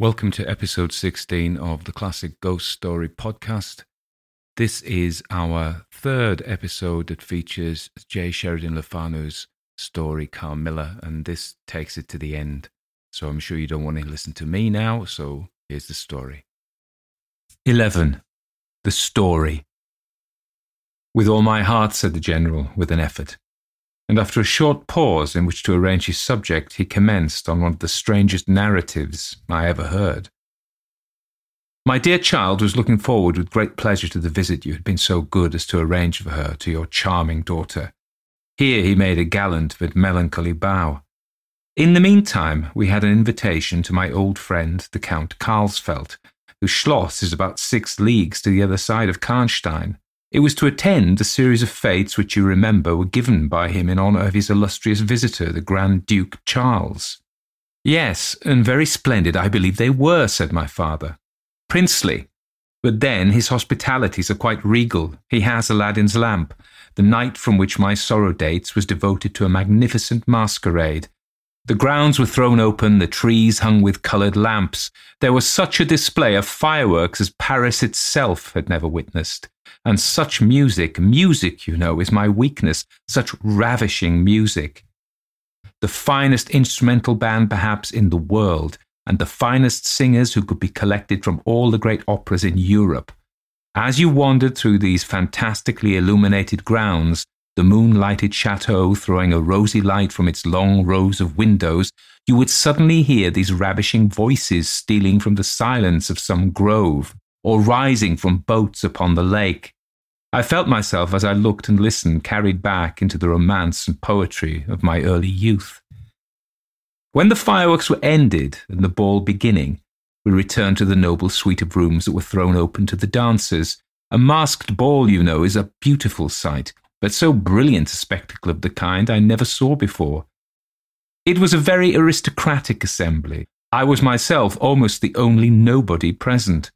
Welcome to episode 16 of the Classic Ghost Story podcast. This is our third episode that features J. Sheridan Le Fanu's story, Carmilla, and this takes it to the end. So I'm sure you don't want to listen to me now, so here's the story. 11. The Story. With all my heart, said the General, with an effort and after a short pause in which to arrange his subject, he commenced on one of the strangest narratives I ever heard. My dear child was looking forward with great pleasure to the visit you had been so good as to arrange for her to your charming daughter. Here he made a gallant but melancholy bow. In the meantime, we had an invitation to my old friend, the Count Carlsfeld, whose schloss is about six leagues to the other side of Karnstein, it was to attend a series of fetes which you remember were given by him in honour of his illustrious visitor, the Grand Duke Charles. Yes, and very splendid, I believe they were, said my father. Princely. But then his hospitalities are quite regal. He has Aladdin's lamp. The night from which my sorrow dates was devoted to a magnificent masquerade. The grounds were thrown open, the trees hung with coloured lamps. There was such a display of fireworks as Paris itself had never witnessed. And such music, music, you know, is my weakness, such ravishing music. The finest instrumental band, perhaps, in the world, and the finest singers who could be collected from all the great operas in Europe. As you wandered through these fantastically illuminated grounds, the moon-lighted chateau throwing a rosy light from its long rows of windows, you would suddenly hear these ravishing voices stealing from the silence of some grove, or rising from boats upon the lake. I felt myself as I looked and listened carried back into the romance and poetry of my early youth. When the fireworks were ended and the ball beginning, we returned to the noble suite of rooms that were thrown open to the dancers. A masked ball, you know, is a beautiful sight, but so brilliant a spectacle of the kind I never saw before. It was a very aristocratic assembly. I was myself almost the only nobody present.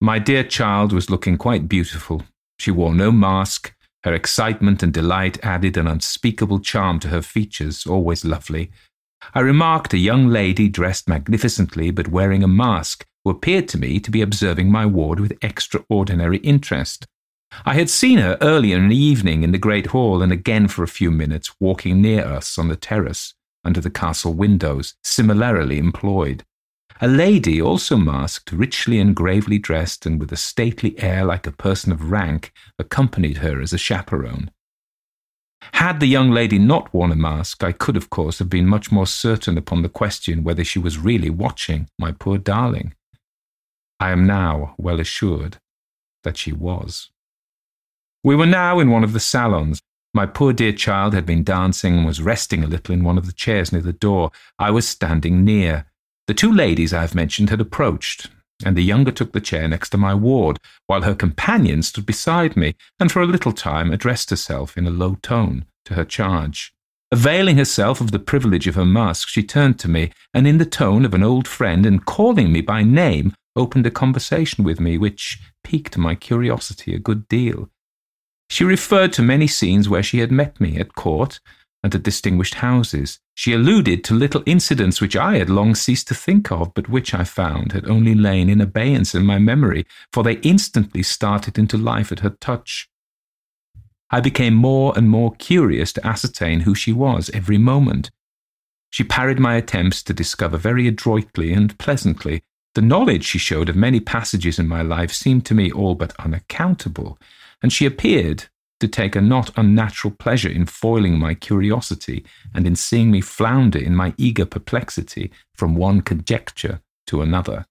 My dear child was looking quite beautiful. She wore no mask. Her excitement and delight added an unspeakable charm to her features, always lovely. I remarked a young lady dressed magnificently but wearing a mask, who appeared to me to be observing my ward with extraordinary interest. I had seen her earlier in the evening in the great hall and again for a few minutes walking near us on the terrace under the castle windows, similarly employed. A lady, also masked, richly and gravely dressed, and with a stately air like a person of rank, accompanied her as a chaperone. Had the young lady not worn a mask, I could, of course, have been much more certain upon the question whether she was really watching my poor darling. I am now well assured that she was. We were now in one of the salons. My poor dear child had been dancing and was resting a little in one of the chairs near the door. I was standing near. The two ladies I have mentioned had approached, and the younger took the chair next to my ward, while her companion stood beside me, and for a little time addressed herself in a low tone to her charge. Availing herself of the privilege of her mask, she turned to me, and in the tone of an old friend, and calling me by name, opened a conversation with me which piqued my curiosity a good deal. She referred to many scenes where she had met me at court, and at distinguished houses. She alluded to little incidents which I had long ceased to think of, but which I found had only lain in abeyance in my memory, for they instantly started into life at her touch. I became more and more curious to ascertain who she was every moment. She parried my attempts to discover very adroitly and pleasantly. The knowledge she showed of many passages in my life seemed to me all but unaccountable, and she appeared, to take a not unnatural pleasure in foiling my curiosity and in seeing me flounder in my eager perplexity from one conjecture to another.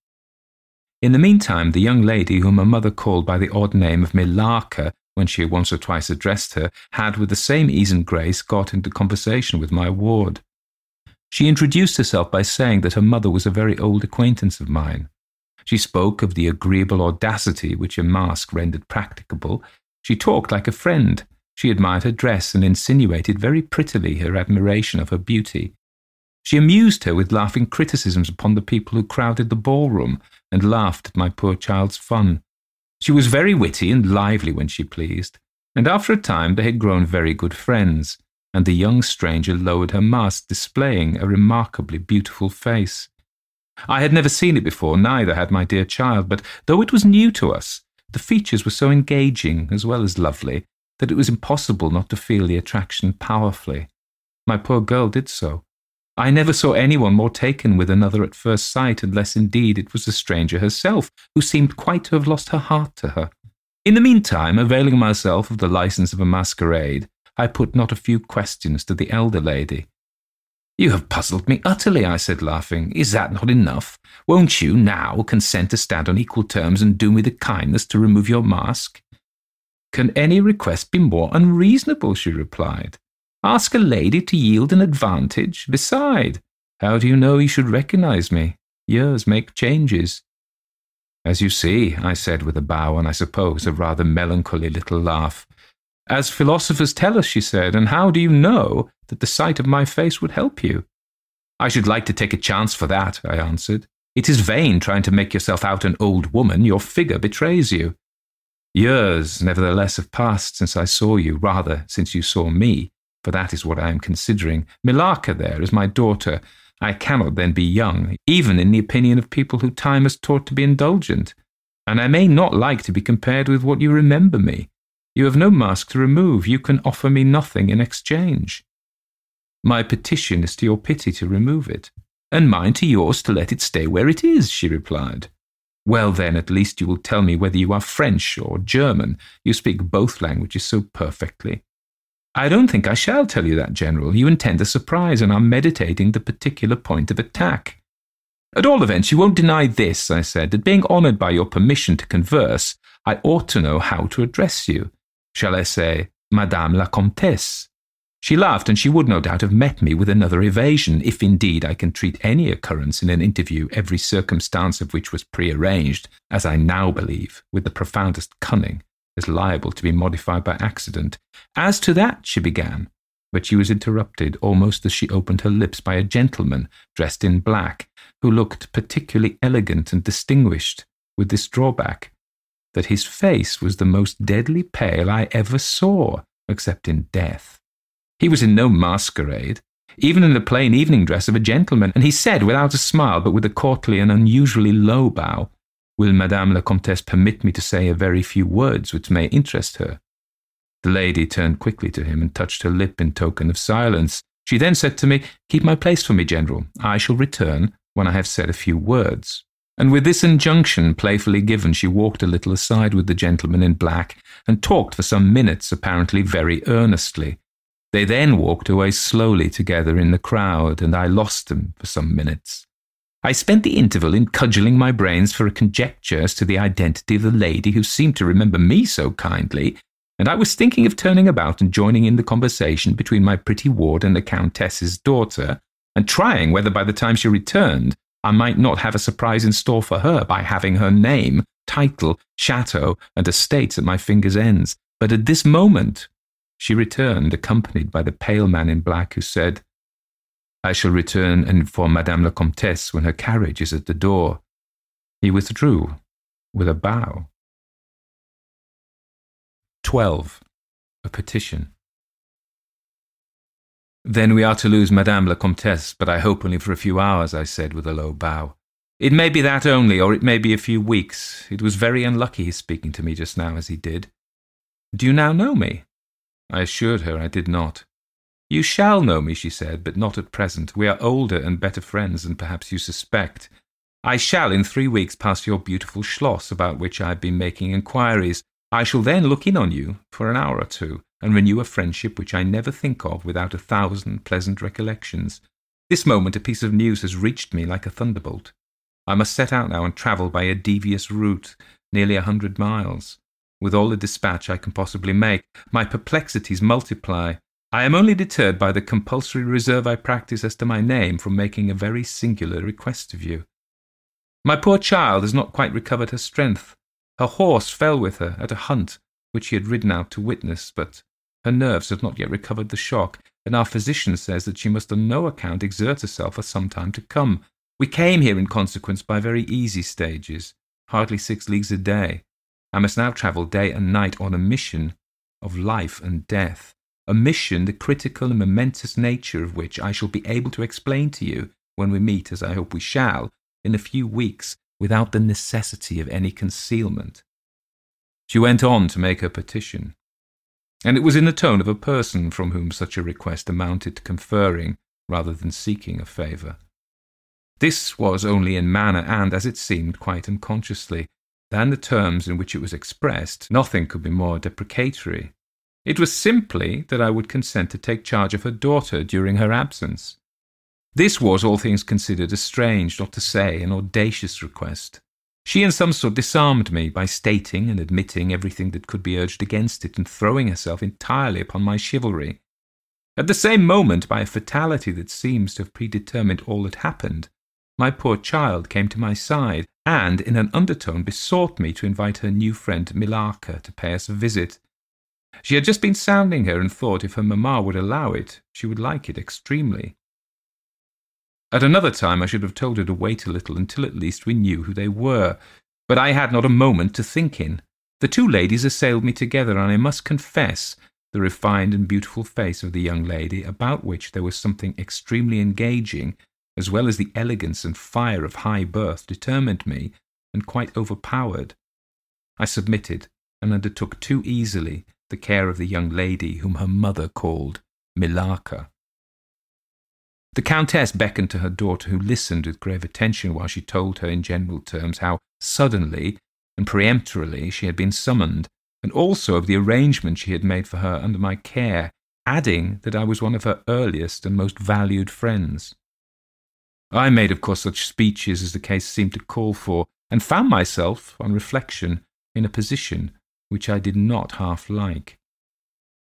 In the meantime, the young lady whom her mother called by the odd name of Millarca when she once or twice addressed her, had with the same ease and grace got into conversation with my ward. She introduced herself by saying that her mother was a very old acquaintance of mine. She spoke of the agreeable audacity which a mask rendered practicable, she talked like a friend. She admired her dress and insinuated very prettily her admiration of her beauty. She amused her with laughing criticisms upon the people who crowded the ballroom and laughed at my poor child's fun. She was very witty and lively when she pleased, and after a time they had grown very good friends, and the young stranger lowered her mask, displaying a remarkably beautiful face. I had never seen it before, neither had my dear child, but though it was new to us, the features were so engaging as well as lovely that it was impossible not to feel the attraction powerfully. My poor girl did so. I never saw anyone more taken with another at first sight, unless indeed it was the stranger herself, who seemed quite to have lost her heart to her. In the meantime, availing myself of the license of a masquerade, I put not a few questions to the elder lady. You have puzzled me utterly, I said, laughing. Is that not enough? Won't you now consent to stand on equal terms and do me the kindness to remove your mask? Can any request be more unreasonable? she replied. Ask a lady to yield an advantage. Beside, how do you know you should recognize me? Years make changes. As you see, I said with a bow and I suppose a rather melancholy little laugh. As philosophers tell us, she said, and how do you know that the sight of my face would help you? I should like to take a chance for that, I answered. It is vain trying to make yourself out an old woman. Your figure betrays you. Years, nevertheless, have passed since I saw you, rather, since you saw me, for that is what I am considering. Millarca there is my daughter. I cannot then be young, even in the opinion of people who time has taught to be indulgent. And I may not like to be compared with what you remember me. You have no mask to remove. You can offer me nothing in exchange. My petition is to your pity to remove it, and mine to yours to let it stay where it is, she replied. Well, then, at least you will tell me whether you are French or German. You speak both languages so perfectly. I don't think I shall tell you that, General. You intend a surprise and are meditating the particular point of attack. At all events, you won't deny this, I said, that being honoured by your permission to converse, I ought to know how to address you. Shall I say, Madame la Comtesse? She laughed, and she would no doubt have met me with another evasion, if indeed I can treat any occurrence in an interview, every circumstance of which was prearranged, as I now believe, with the profoundest cunning, as liable to be modified by accident. As to that, she began, but she was interrupted almost as she opened her lips by a gentleman dressed in black, who looked particularly elegant and distinguished, with this drawback that his face was the most deadly pale I ever saw, except in death. He was in no masquerade, even in the plain evening dress of a gentleman, and he said, without a smile, but with a courtly and unusually low bow, Will Madame la Comtesse permit me to say a very few words which may interest her? The lady turned quickly to him and touched her lip in token of silence. She then said to me, Keep my place for me, General. I shall return when I have said a few words. And with this injunction playfully given, she walked a little aside with the gentleman in black and talked for some minutes, apparently very earnestly. They then walked away slowly together in the crowd, and I lost them for some minutes. I spent the interval in cudgelling my brains for a conjecture as to the identity of the lady who seemed to remember me so kindly, and I was thinking of turning about and joining in the conversation between my pretty ward and the Countess's daughter, and trying whether by the time she returned I might not have a surprise in store for her by having her name, title, chateau, and estates at my fingers' ends. But at this moment, she returned, accompanied by the pale man in black, who said, I shall return and inform Madame la Comtesse when her carriage is at the door. He withdrew with a bow. 12. A petition. Then we are to lose Madame la Comtesse, but I hope only for a few hours, I said with a low bow. It may be that only, or it may be a few weeks. It was very unlucky his speaking to me just now as he did. Do you now know me? I assured her I did not. You shall know me, she said, but not at present. We are older and better friends than perhaps you suspect. I shall in three weeks pass your beautiful Schloss, about which I have been making inquiries. I shall then look in on you for an hour or two and renew a friendship which I never think of without a thousand pleasant recollections. This moment a piece of news has reached me like a thunderbolt. I must set out now and travel by a devious route, nearly a hundred miles. With all the dispatch I can possibly make, my perplexities multiply. I am only deterred by the compulsory reserve I practice as to my name from making a very singular request of you. My poor child has not quite recovered her strength. Her horse fell with her at a hunt which she had ridden out to witness, but her nerves have not yet recovered the shock, and our physician says that she must on no account exert herself for some time to come. We came here in consequence by very easy stages, hardly six leagues a day. I must now travel day and night on a mission of life and death, a mission the critical and momentous nature of which I shall be able to explain to you when we meet, as I hope we shall, in a few weeks without the necessity of any concealment. She went on to make her petition, and it was in the tone of a person from whom such a request amounted to conferring rather than seeking a favour. This was only in manner and, as it seemed, quite unconsciously. Than the terms in which it was expressed, nothing could be more deprecatory. It was simply that I would consent to take charge of her daughter during her absence. This was, all things considered, a strange, not to say an audacious request. She in some sort disarmed me by stating and admitting everything that could be urged against it and throwing herself entirely upon my chivalry. At the same moment, by a fatality that seems to have predetermined all that happened, my poor child came to my side and, in an undertone, besought me to invite her new friend Millarca to pay us a visit. She had just been sounding her and thought if her mamma would allow it, she would like it extremely. At another time I should have told her to wait a little until at least we knew who they were, but I had not a moment to think in. The two ladies assailed me together, and I must confess the refined and beautiful face of the young lady, about which there was something extremely engaging, as well as the elegance and fire of high birth, determined me, and quite overpowered. I submitted, and undertook too easily the care of the young lady whom her mother called Millarca. The Countess beckoned to her daughter, who listened with grave attention while she told her in general terms how suddenly and peremptorily she had been summoned, and also of the arrangement she had made for her under my care, adding that I was one of her earliest and most valued friends. I made, of course, such speeches as the case seemed to call for, and found myself, on reflection, in a position which I did not half like.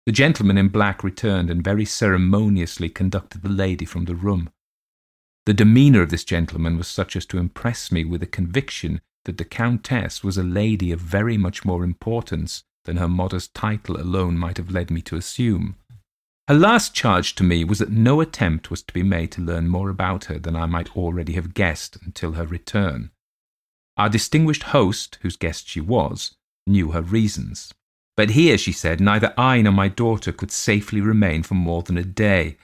The gentleman in black returned and very ceremoniously conducted the lady from the room. The demeanour of this gentleman was such as to impress me with a conviction that the Countess was a lady of very much more importance than her modest title alone might have led me to assume. Her last charge to me was that no attempt was to be made to learn more about her than I might already have guessed until her return. Our distinguished host, whose guest she was, knew her reasons. But here, she said, neither I nor my daughter could safely remain for more than a day.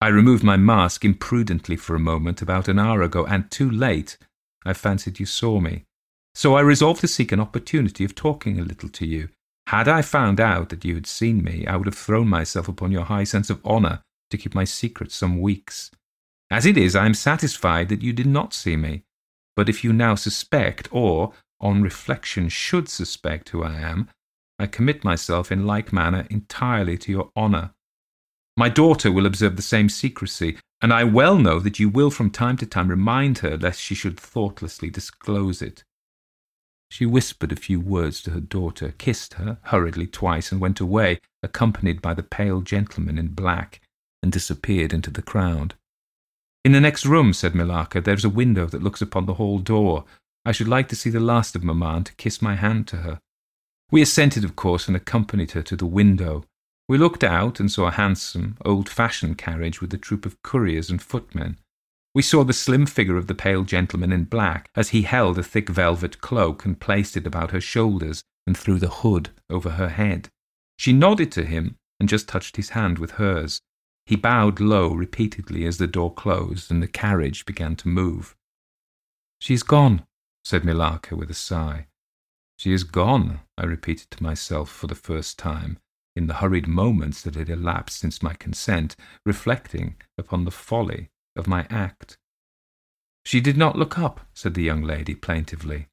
I removed my mask imprudently for a moment about an hour ago, and too late. I fancied you saw me. So I resolved to seek an opportunity of talking a little to you. Had I found out that you had seen me, I would have thrown myself upon your high sense of honour to keep my secret some weeks. As it is, I am satisfied that you did not see me. But if you now suspect, or, on reflection, should suspect who I am, I commit myself in like manner entirely to your honour. My daughter will observe the same secrecy, and I well know that you will from time to time remind her lest she should thoughtlessly disclose it. She whispered a few words to her daughter, kissed her hurriedly twice, and went away, accompanied by the pale gentleman in black, and disappeared into the crowd. In the next room, said Millarca, there is a window that looks upon the hall door. I should like to see the last of mamma and to kiss my hand to her. We assented, of course, and accompanied her to the window. We looked out and saw a handsome, old fashioned carriage with a troop of couriers and footmen. We saw the slim figure of the pale gentleman in black as he held a thick velvet cloak and placed it about her shoulders and threw the hood over her head. She nodded to him and just touched his hand with hers. He bowed low repeatedly as the door closed and the carriage began to move. She is gone, said Millarca with a sigh. She is gone, I repeated to myself for the first time, in the hurried moments that had elapsed since my consent, reflecting upon the folly of my act. She did not look up, said the young lady plaintively.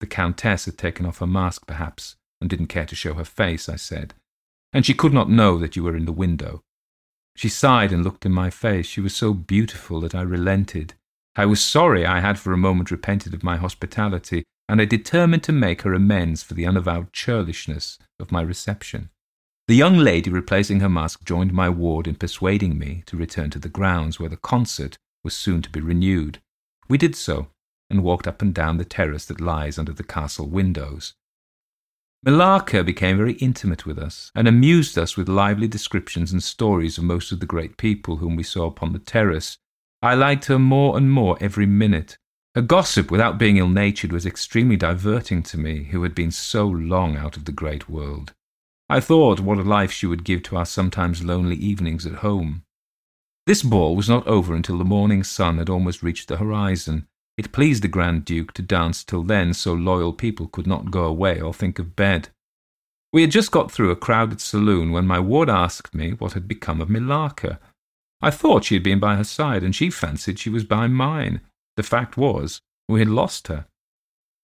The Countess had taken off her mask, perhaps, and didn't care to show her face, I said, and she could not know that you were in the window. She sighed and looked in my face. She was so beautiful that I relented. I was sorry I had for a moment repented of my hospitality, and I determined to make her amends for the unavowed churlishness of my reception. The young lady, replacing her mask, joined my ward in persuading me to return to the grounds where the concert was soon to be renewed. We did so, and walked up and down the terrace that lies under the castle windows. Millarca became very intimate with us, and amused us with lively descriptions and stories of most of the great people whom we saw upon the terrace. I liked her more and more every minute, Her gossip, without being ill natured, was extremely diverting to me, who had been so long out of the great world. I thought what a life she would give to our sometimes lonely evenings at home. This ball was not over until the morning sun had almost reached the horizon, It pleased the Grand Duke to dance till then, so loyal people could not go away or think of bed. We had just got through a crowded saloon when my ward asked me what had become of Millarca. I thought she had been by her side, and she fancied she was by mine. The fact was, we had lost her.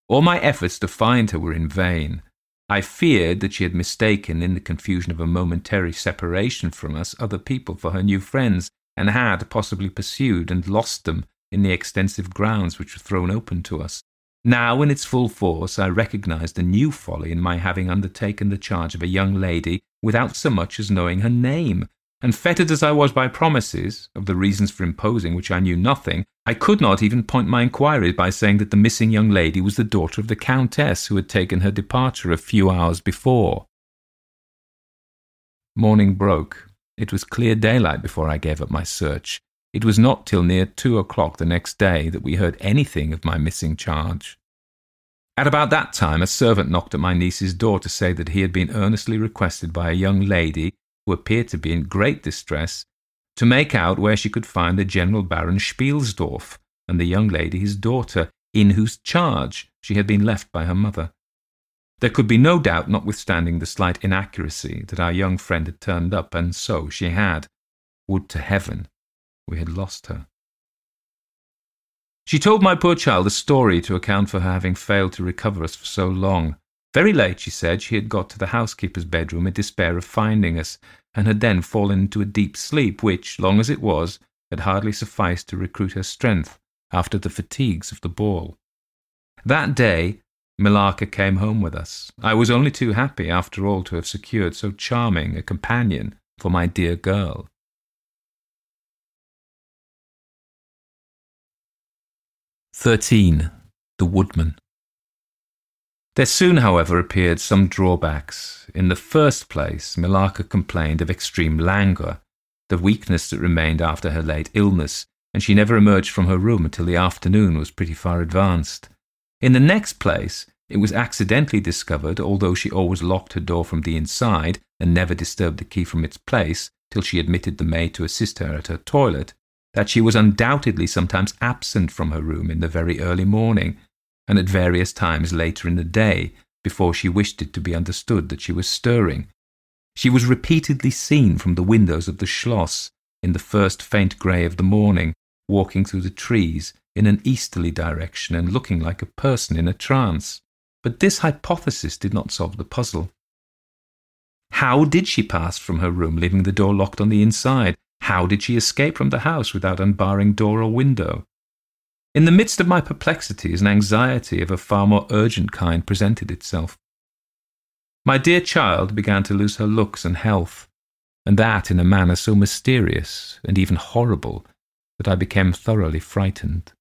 All my efforts to find her were in vain. I feared that she had mistaken, in the confusion of a momentary separation from us, other people for her new friends, and had possibly pursued and lost them in the extensive grounds which were thrown open to us. Now, in its full force, I recognized a new folly in my having undertaken the charge of a young lady without so much as knowing her name, and fettered as I was by promises, of the reasons for imposing which I knew nothing, I could not even point my inquiries by saying that the missing young lady was the daughter of the Countess who had taken her departure a few hours before. Morning broke. It was clear daylight before I gave up my search, it was not till near two o'clock the next day that we heard anything of my missing charge. At about that time, a servant knocked at my niece's door to say that he had been earnestly requested by a young lady, who appeared to be in great distress, to make out where she could find the General Baron Spielsdorf and the young lady his daughter, in whose charge she had been left by her mother. There could be no doubt, notwithstanding the slight inaccuracy, that our young friend had turned up, and so she had. Would to heaven we had lost her. She told my poor child a story to account for her having failed to recover us for so long. Very late, she said, she had got to the housekeeper's bedroom in despair of finding us, and had then fallen into a deep sleep, which, long as it was, had hardly sufficed to recruit her strength after the fatigues of the ball. That day, Millarca came home with us. I was only too happy, after all, to have secured so charming a companion for my dear girl. 13. The Woodman. There soon, however, appeared some drawbacks. In the first place, Millarca complained of extreme languor, the weakness that remained after her late illness, and she never emerged from her room until the afternoon was pretty far advanced. In the next place, it was accidentally discovered, although she always locked her door from the inside and never disturbed the key from its place till she admitted the maid to assist her at her toilet, that she was undoubtedly sometimes absent from her room in the very early morning, and at various times later in the day, before she wished it to be understood that she was stirring. She was repeatedly seen from the windows of the Schloss in the first faint grey of the morning, walking through the trees in an easterly direction and looking like a person in a trance. But this hypothesis did not solve the puzzle. How did she pass from her room, leaving the door locked on the inside? How did she escape from the house without unbarring door or window? In the midst of my perplexities, an anxiety of a far more urgent kind presented itself. My dear child began to lose her looks and health, and that in a manner so mysterious and even horrible that I became thoroughly frightened.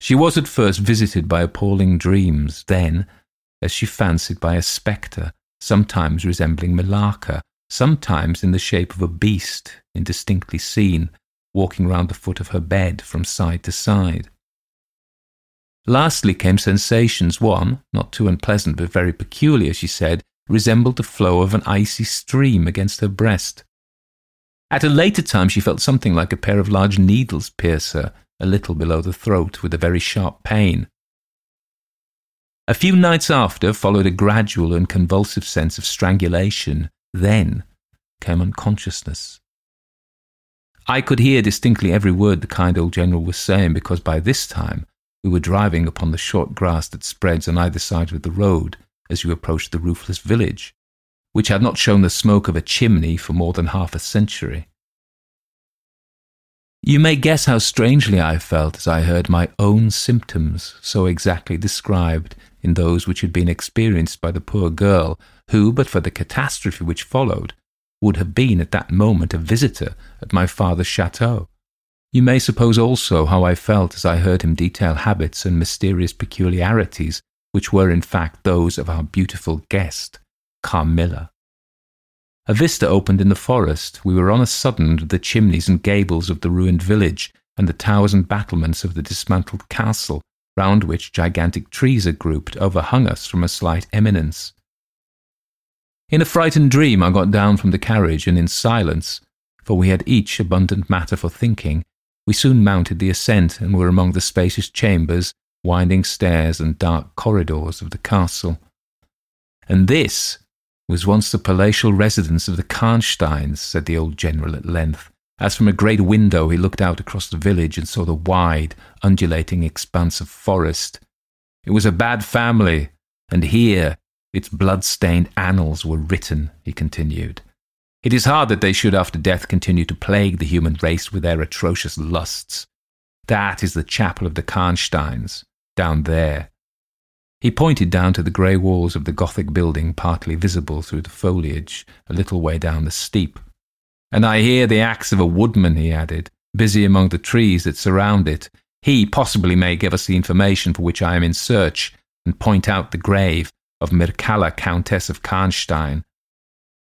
She was at first visited by appalling dreams, then, as she fancied, by a spectre, sometimes resembling Millarca, sometimes in the shape of a beast indistinctly seen, walking round the foot of her bed from side to side. Lastly came sensations. One, not too unpleasant but very peculiar, she said, resembled the flow of an icy stream against her breast. At a later time, she felt something like a pair of large needles pierce her a little below the throat with a very sharp pain. A few nights after followed a gradual and convulsive sense of strangulation. Then came unconsciousness. I could hear distinctly every word the kind old general was saying because by this time we were driving upon the short grass that spreads on either side of the road as you approach the roofless village, which had not shown the smoke of a chimney for more than half a century. You may guess how strangely I felt as I heard my own symptoms so exactly described in those which had been experienced by the poor girl, who, but for the catastrophe which followed, would have been at that moment a visitor at my father's chateau. You may suppose also how I felt as I heard him detail habits and mysterious peculiarities which were in fact those of our beautiful guest, Carmilla. A vista opened in the forest. We were on a sudden under the chimneys and gables of the ruined village and the towers and battlements of the dismantled castle, round which gigantic trees are grouped, overhung us from a slight eminence. In a frightened dream, I got down from the carriage and in silence, for we had each abundant matter for thinking, We soon mounted the ascent and were among the spacious chambers, winding stairs, and dark corridors of the castle. And this was once the palatial residence of the Karnsteins, said the old general at length, as from a great window he looked out across the village and saw the wide, undulating expanse of forest. It was a bad family, and here its blood-stained annals were written, he continued. It is hard that they should after death continue to plague the human race with their atrocious lusts. That is the chapel of the Karnsteins, down there. He pointed down to the grey walls of the Gothic building partly visible through the foliage a little way down the steep. And I hear the axe of a woodman, he added, busy among the trees that surround it. He possibly may give us the information for which I am in search, and point out the grave of Mircalla, Countess of Karnstein.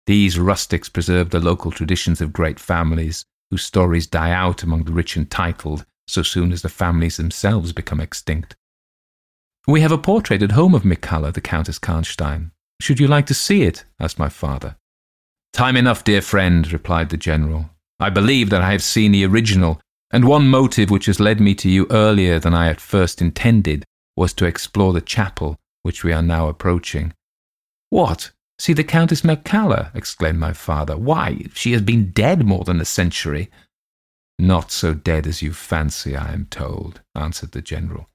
These rustics preserve the local traditions of great families, whose stories die out among the rich and titled so soon as the families themselves become extinct. We have a portrait at home of Mircalla, the Countess Karnstein. Should you like to see it? asked my father. Time enough, dear friend, replied the general. I believe that I have seen the original, and one motive which has led me to you earlier than I at first intended was to explore the chapel which we are now approaching. What? See the Countess Mircalla? exclaimed my father. Why, she has been dead more than a century. Not so dead as you fancy, I am told, answered the general.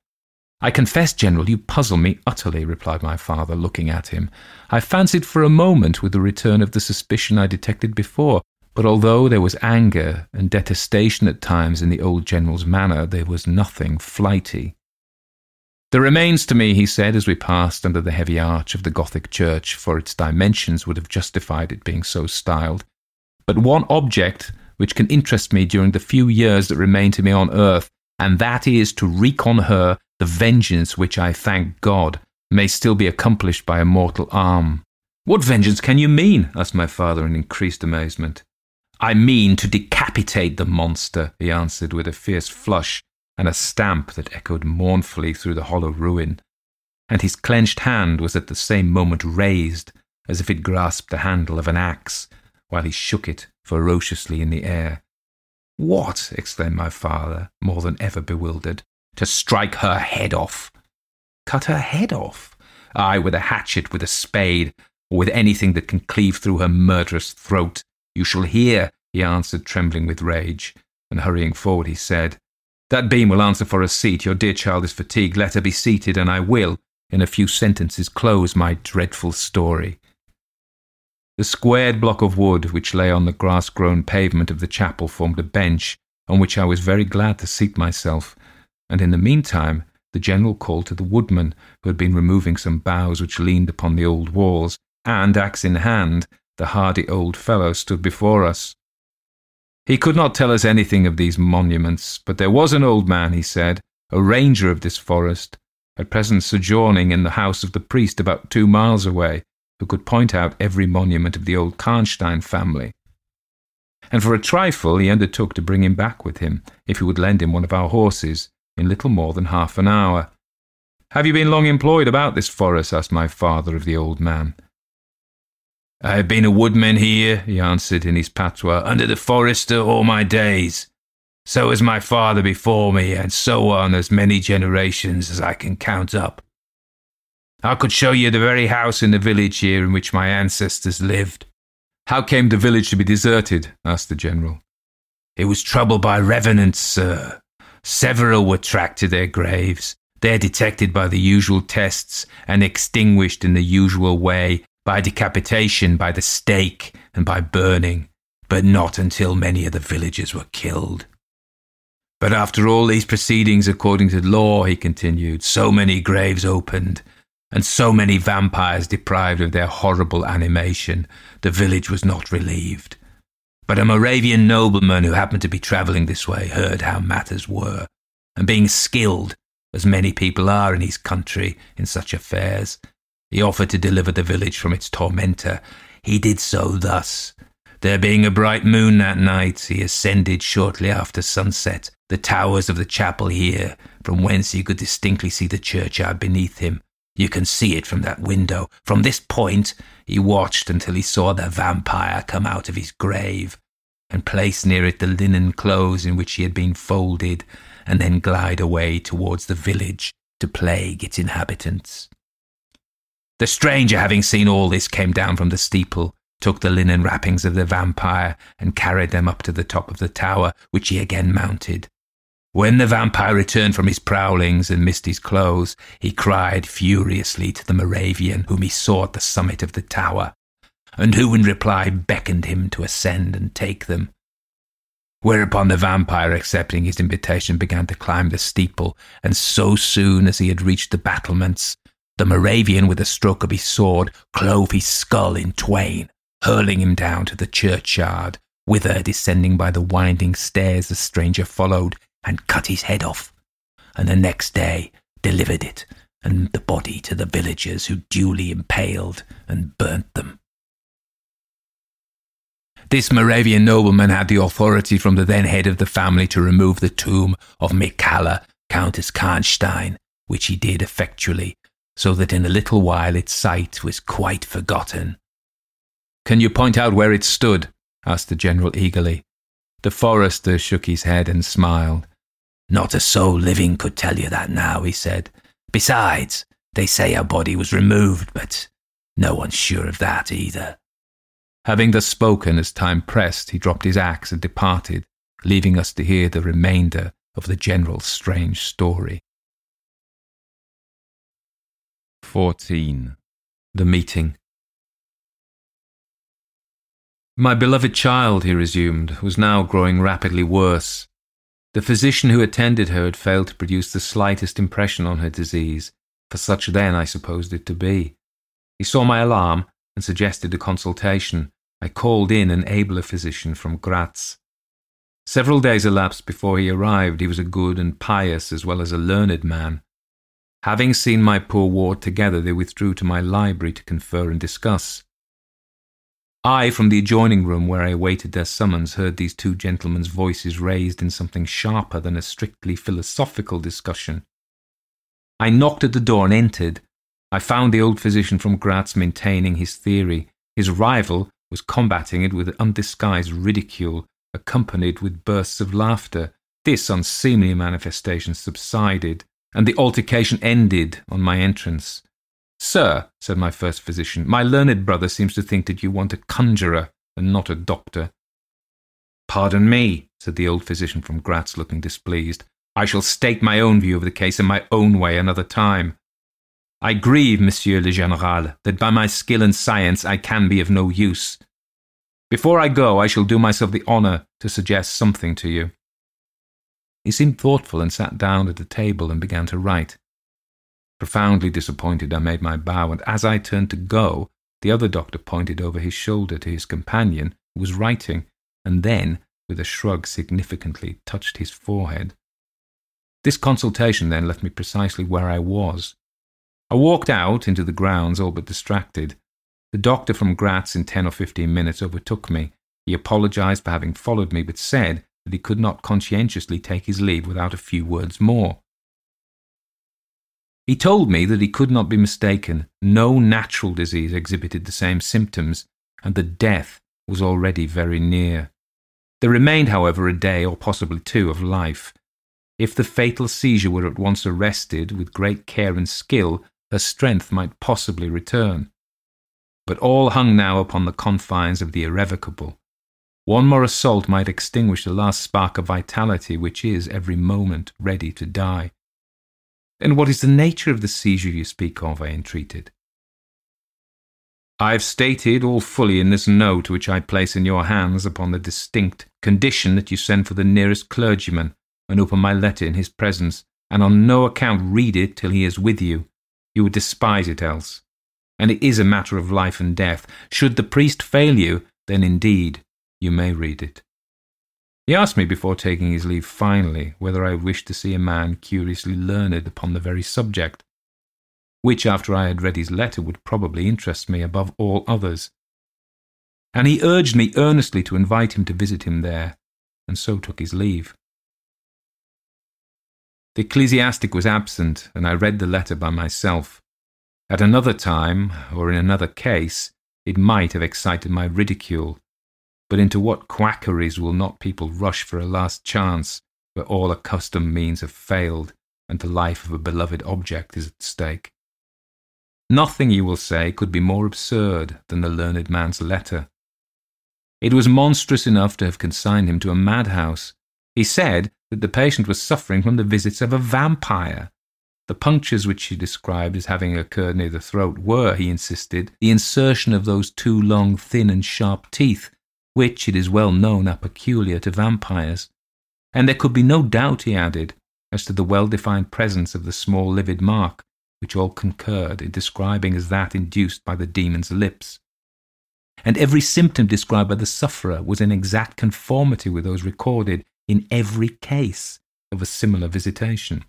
I confess, General, you puzzle me utterly, replied my father, looking at him. I fancied for a moment with the return of the suspicion I detected before, but although there was anger and detestation at times in the old General's manner, there was nothing flighty. There remains to me, he said, as we passed under the heavy arch of the Gothic church, for its dimensions would have justified it being so styled, but one object which can interest me during the few years that remain to me on earth, and that is to wreak on her the vengeance which I thank God may still be accomplished by a mortal arm. What vengeance can you mean? asked my father in increased amazement. I mean to decapitate the monster, he answered with a fierce flush and a stamp that echoed mournfully through the hollow ruin, and his clenched hand was at the same moment raised as if it grasped the handle of an axe, while he shook it ferociously in the air. What? exclaimed my father, more than ever bewildered to strike her head off. Cut her head off? Ay, with a hatchet, with a spade, or with anything that can cleave through her murderous throat. You shall hear, he answered, trembling with rage, and hurrying forward, he said, That beam will answer for a seat. Your dear child is fatigued. Let her be seated, and I will, in a few sentences, close my dreadful story. The squared block of wood which lay on the grass grown pavement of the chapel formed a bench on which I was very glad to seat myself and in the meantime the general called to the woodman, who had been removing some boughs which leaned upon the old walls, and, axe in hand, the hardy old fellow stood before us. He could not tell us anything of these monuments, but there was an old man, he said, a ranger of this forest, at present sojourning in the house of the priest about two miles away, who could point out every monument of the old Karnstein family. And for a trifle he undertook to bring him back with him, if he would lend him one of our horses, in little more than half an hour. Have you been long employed about this forest? asked my father of the old man. I have been a woodman here, he answered in his patois, under the forester all my days. So has my father before me, and so on as many generations as I can count up. I could show you the very house in the village here in which my ancestors lived. How came the village to be deserted? asked the general. It was troubled by revenants, sir, Several were tracked to their graves. They are detected by the usual tests and extinguished in the usual way by decapitation, by the stake, and by burning, but not until many of the villagers were killed. But after all these proceedings according to law, he continued, so many graves opened, and so many vampires deprived of their horrible animation, the village was not relieved. But a Moravian nobleman who happened to be travelling this way heard how matters were, and being skilled, as many people are in his country in such affairs, he offered to deliver the village from its tormentor. He did so thus. There being a bright moon that night, he ascended shortly after sunset the towers of the chapel here, from whence he could distinctly see the churchyard beneath him. You can see it from that window. From this point, he watched until he saw the vampire come out of his grave, and place near it the linen clothes in which he had been folded, and then glide away towards the village to plague its inhabitants. The stranger, having seen all this, came down from the steeple, took the linen wrappings of the vampire, and carried them up to the top of the tower, which he again mounted. When the vampire returned from his prowlings and missed his clothes, he cried furiously to the Moravian whom he saw at the summit of the tower, and who in reply beckoned him to ascend and take them. Whereupon the vampire, accepting his invitation, began to climb the steeple, and so soon as he had reached the battlements, the Moravian, with a stroke of his sword, clove his skull in twain, hurling him down to the churchyard, whither, descending by the winding stairs, the stranger followed, and cut his head off, and the next day delivered it and the body to the villagers who duly impaled and burnt them. This Moravian nobleman had the authority from the then head of the family to remove the tomb of Mircalla, Countess Karnstein, which he did effectually, so that in a little while its site was quite forgotten. Can you point out where it stood? asked the general eagerly. The forester shook his head and smiled. Not a soul living could tell you that now, he said. Besides, they say her body was removed, but no one's sure of that either. Having thus spoken, as time pressed, he dropped his axe and departed, leaving us to hear the remainder of the general's strange story. 14. The Meeting My beloved child, he resumed, was now growing rapidly worse. The physician who attended her had failed to produce the slightest impression on her disease, for such then I supposed it to be. He saw my alarm and suggested a consultation. I called in an abler physician from Graz. Several days elapsed before he arrived. He was a good and pious as well as a learned man. Having seen my poor ward together, they withdrew to my library to confer and discuss. I, from the adjoining room where I awaited their summons, heard these two gentlemen's voices raised in something sharper than a strictly philosophical discussion. I knocked at the door and entered. I found the old physician from Graz maintaining his theory. His rival was combating it with undisguised ridicule, accompanied with bursts of laughter. This unseemly manifestation subsided, and the altercation ended on my entrance. Sir, said my first physician, my learned brother seems to think that you want a conjurer and not a doctor. Pardon me, said the old physician from Graz, looking displeased. I shall state my own view of the case in my own way another time. I grieve, Monsieur le Général, that by my skill and science I can be of no use. Before I go, I shall do myself the honour to suggest something to you. He seemed thoughtful and sat down at a table and began to write. Profoundly disappointed, I made my bow, and as I turned to go, the other doctor pointed over his shoulder to his companion, who was writing, and then, with a shrug, significantly touched his forehead. This consultation then left me precisely where I was. I walked out into the grounds, all but distracted. The doctor from Graz in ten or fifteen minutes overtook me. He apologized for having followed me, but said that he could not conscientiously take his leave without a few words more. He told me that he could not be mistaken. No natural disease exhibited the same symptoms, and that death was already very near. There remained, however, a day or possibly two of life. If the fatal seizure were at once arrested with great care and skill, her strength might possibly return. But all hung now upon the confines of the irrevocable. One more assault might extinguish the last spark of vitality which is every moment ready to die. And what is the nature of the seizure you speak of? I entreated. I have stated all fully in this note which I place in your hands upon the distinct condition that you send for the nearest clergyman and open my letter in his presence, and on no account read it till he is with you. You would despise it else. And it is a matter of life and death. Should the priest fail you, then indeed you may read it. He asked me before taking his leave finally whether I wished to see a man curiously learned upon the very subject, which after I had read his letter would probably interest me above all others. And he urged me earnestly to invite him to visit him there, and so took his leave. The ecclesiastic was absent, and I read the letter by myself. At another time, or in another case, it might have excited my ridicule, but into what quackeries will not people rush for a last chance where all accustomed means have failed and the life of a beloved object is at stake? Nothing, you will say, could be more absurd than the learned man's letter. It was monstrous enough to have consigned him to a madhouse. He said that the patient was suffering from the visits of a vampire. The punctures which he described as having occurred near the throat were, he insisted, the insertion of those two long, thin, and sharp teeth, which, it is well known, are peculiar to vampires. And there could be no doubt, he added, as to the well defined presence of the small livid mark, which all concurred in describing as that induced by the demon's lips. And every symptom described by the sufferer was in exact conformity with those recorded in every case of a similar visitation.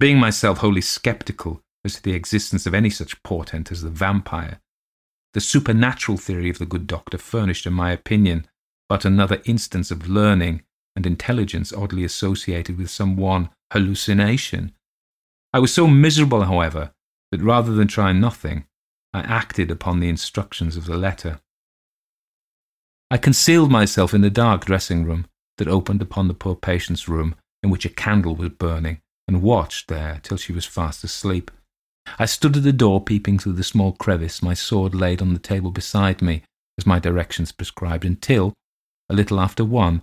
Being myself wholly sceptical as to the existence of any such portent as the vampire, the supernatural theory of the good doctor furnished, in my opinion, but another instance of learning and intelligence oddly associated with some one hallucination. I was so miserable, however, that rather than try nothing, I acted upon the instructions of the letter. I concealed myself in the dark dressing room that opened upon the poor patient's room, in which a candle was burning, and watched there till she was fast asleep. I stood at the door peeping through the small crevice, my sword laid on the table beside me, as my directions prescribed, until, a little after one,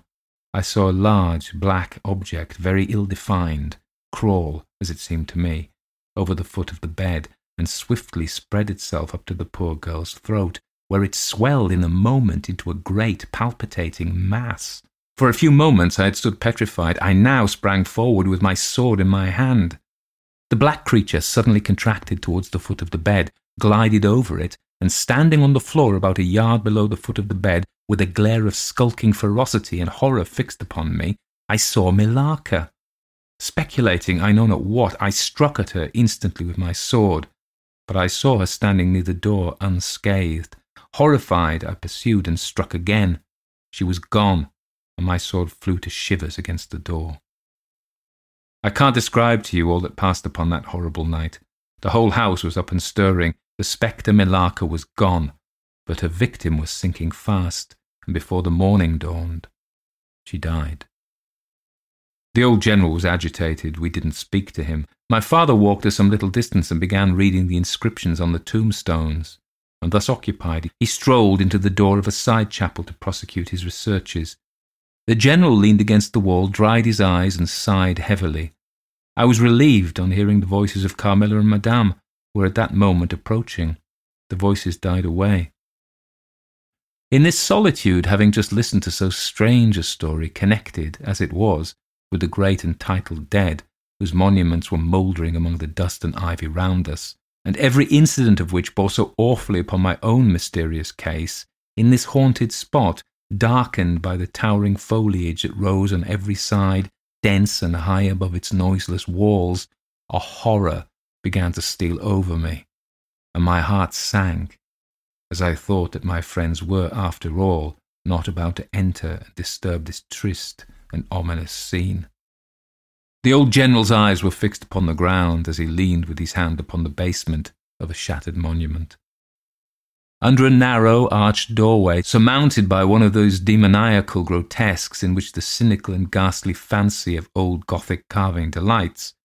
I saw a large black object, very ill defined, crawl, as it seemed to me, over the foot of the bed, and swiftly spread itself up to the poor girl's throat, where it swelled in a moment into a great palpitating mass. For a few moments I had stood petrified. I now sprang forward with my sword in my hand. The black creature suddenly contracted towards the foot of the bed, glided over it, and standing on the floor about a yard below the foot of the bed, with a glare of skulking ferocity and horror fixed upon me, I saw Millarca. Speculating I know not what, I struck at her instantly with my sword, but I saw her standing near the door unscathed. Horrified, I pursued and struck again. She was gone, and my sword flew to shivers against the door. I can't describe to you all that passed upon that horrible night. The whole house was up and stirring. The spectre Millarca was gone, but her victim was sinking fast, and before the morning dawned, she died. The old general was agitated. We didn't speak to him. My father walked to some little distance and began reading the inscriptions on the tombstones. And thus occupied, he strolled into the door of a side chapel to prosecute his researches. The general leaned against the wall, dried his eyes, and sighed heavily. I was relieved on hearing the voices of Carmilla and Madame, who were at that moment approaching. The voices died away. In this solitude, having just listened to so strange a story, connected, as it was, with the great and titled dead, whose monuments were mouldering among the dust and ivy round us, and every incident of which bore so awfully upon my own mysterious case, in this haunted spot darkened by the towering foliage that rose on every side, dense and high above its noiseless walls, a horror began to steal over me, and my heart sank as I thought that my friends were, after all, not about to enter and disturb this triste and ominous scene. The old general's eyes were fixed upon the ground as he leaned with his hand upon the basement of a shattered monument. Under a narrow, arched doorway, surmounted by one of those demoniacal grotesques in which the cynical and ghastly fancy of old Gothic carving delights,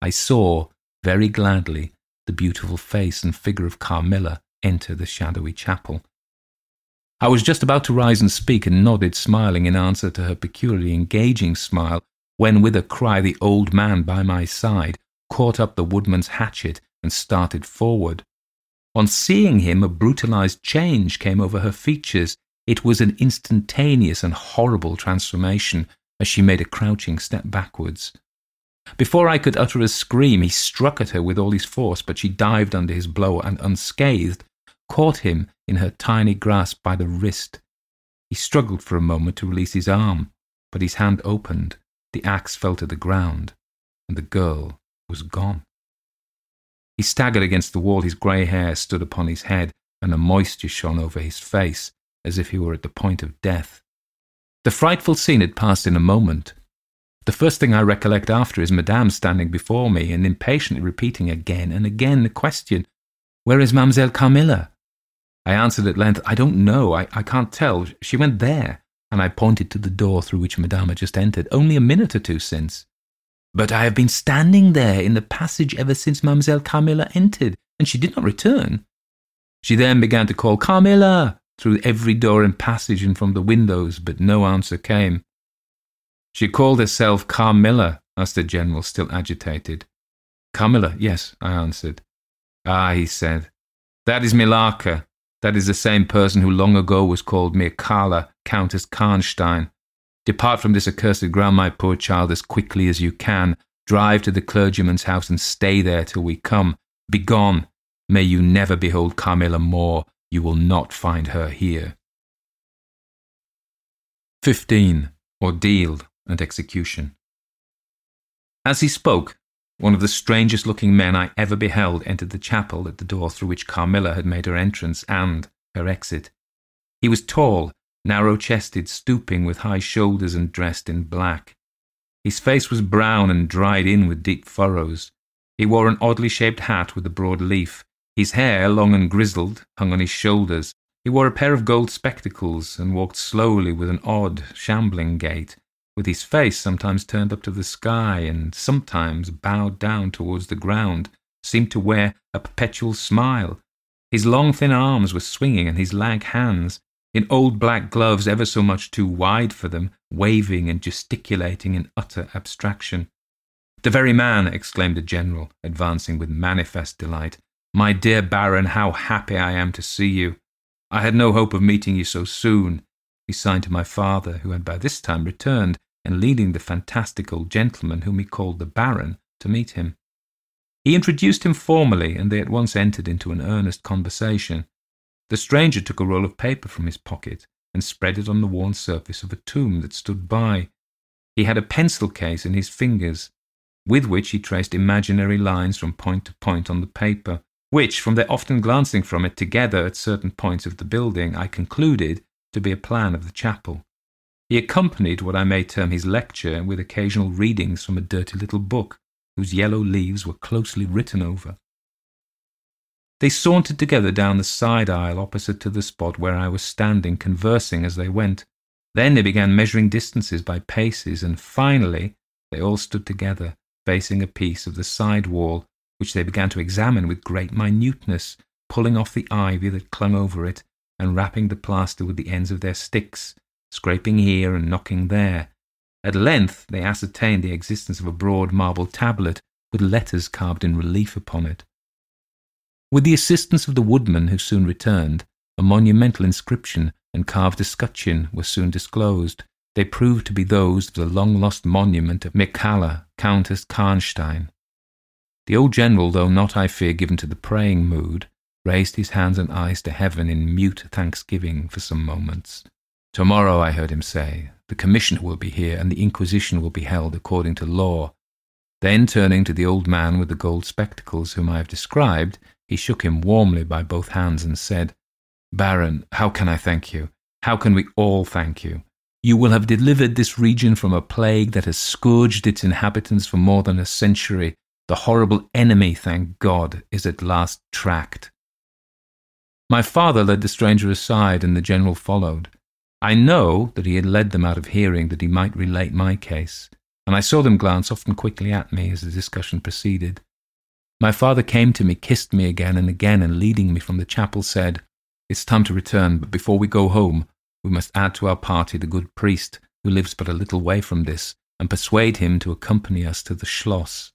I saw, very gladly, the beautiful face and figure of Carmilla enter the shadowy chapel. I was just about to rise and speak, and nodded, smiling in answer to her peculiarly engaging smile, when with a cry the old man by my side caught up the woodman's hatchet and started forward. On seeing him, a brutalized change came over her features. It was an instantaneous and horrible transformation as she made a crouching step backwards. Before I could utter a scream, he struck at her with all his force, but she dived under his blow and, unscathed, caught him in her tiny grasp by the wrist. He struggled for a moment to release his arm, but his hand opened, the axe fell to the ground, and the girl was gone. He staggered against the wall, his grey hair stood upon his head, and a moisture shone over his face, as if he were at the point of death. The frightful scene had passed in a moment. The first thing I recollect after is Madame standing before me and impatiently repeating again and again the question, Where is Mademoiselle Carmilla? I answered at length, I don't know, I, I can't tell. She went there, and I pointed to the door through which Madame had just entered, only a minute or two since. But I have been standing there in the passage ever since Mademoiselle Carmilla entered, and she did not return. She then began to call Carmilla through every door and passage and from the windows, but no answer came. She called herself Carmilla, asked the general, still agitated. Carmilla, yes, I answered. Ah, he said, that is Millarca. That is the same person who long ago was called Mircalla, Countess Karnstein. Depart from this accursed ground, my poor child, as quickly as you can. Drive to the clergyman's house and stay there till we come. Begone. May you never behold Carmilla more. You will not find her here. 15. Ordeal and Execution. As he spoke, one of the strangest looking men I ever beheld entered the chapel at the door through which Carmilla had made her entrance and her exit. He was tall, narrow chested, stooping, with high shoulders, and dressed in black. His face was brown and dried in with deep furrows. He wore an oddly shaped hat with a broad leaf. His hair, long and grizzled, hung on his shoulders. He wore a pair of gold spectacles and walked slowly with an odd, shambling gait, with his face sometimes turned up to the sky and sometimes bowed down towards the ground, seemed to wear a perpetual smile. His long thin arms were swinging, and his lank hands, in old black gloves ever so much too wide for them, waving and gesticulating in utter abstraction. The very man, exclaimed the general, advancing with manifest delight. My dear Baron, how happy I am to see you. I had no hope of meeting you so soon. He signed to my father, who had by this time returned, and leading the fantastic old gentleman whom he called the Baron to meet him. He introduced him formally, and they at once entered into an earnest conversation. The stranger took a roll of paper from his pocket and spread it on the worn surface of a tomb that stood by. He had a pencil case in his fingers, with which he traced imaginary lines from point to point on the paper, which, from their often glancing from it together at certain points of the building, I concluded to be a plan of the chapel. He accompanied what I may term his lecture with occasional readings from a dirty little book whose yellow leaves were closely written over. They sauntered together down the side aisle opposite to the spot where I was standing, conversing as they went. Then they began measuring distances by paces, and finally they all stood together, facing a piece of the side wall, which they began to examine with great minuteness, pulling off the ivy that clung over it, and rapping the plaster with the ends of their sticks, scraping here and knocking there. At length they ascertained the existence of a broad marble tablet with letters carved in relief upon it. With the assistance of the woodman who soon returned, a monumental inscription and carved escutcheon were soon disclosed. They proved to be those of the long lost monument of Mircalla, Countess Karnstein. The old general, though not, I fear, given to the praying mood, raised his hands and eyes to heaven in mute thanksgiving for some moments. Tomorrow, I heard him say, the commissioner will be here and the inquisition will be held according to law. Then, turning to the old man with the gold spectacles whom I have described, he shook him warmly by both hands and said, Baron, how can I thank you? How can we all thank you? You will have delivered this region from a plague that has scourged its inhabitants for more than a century. The horrible enemy, thank God, is at last tracked. My father led the stranger aside, and the general followed. I know that he had led them out of hearing that he might relate my case, and I saw them glance often quickly at me as the discussion proceeded. My father came to me, kissed me again and again, and leading me from the chapel said, It's time to return, but before we go home, we must add to our party the good priest who lives but a little way from this, and persuade him to accompany us to the Schloss.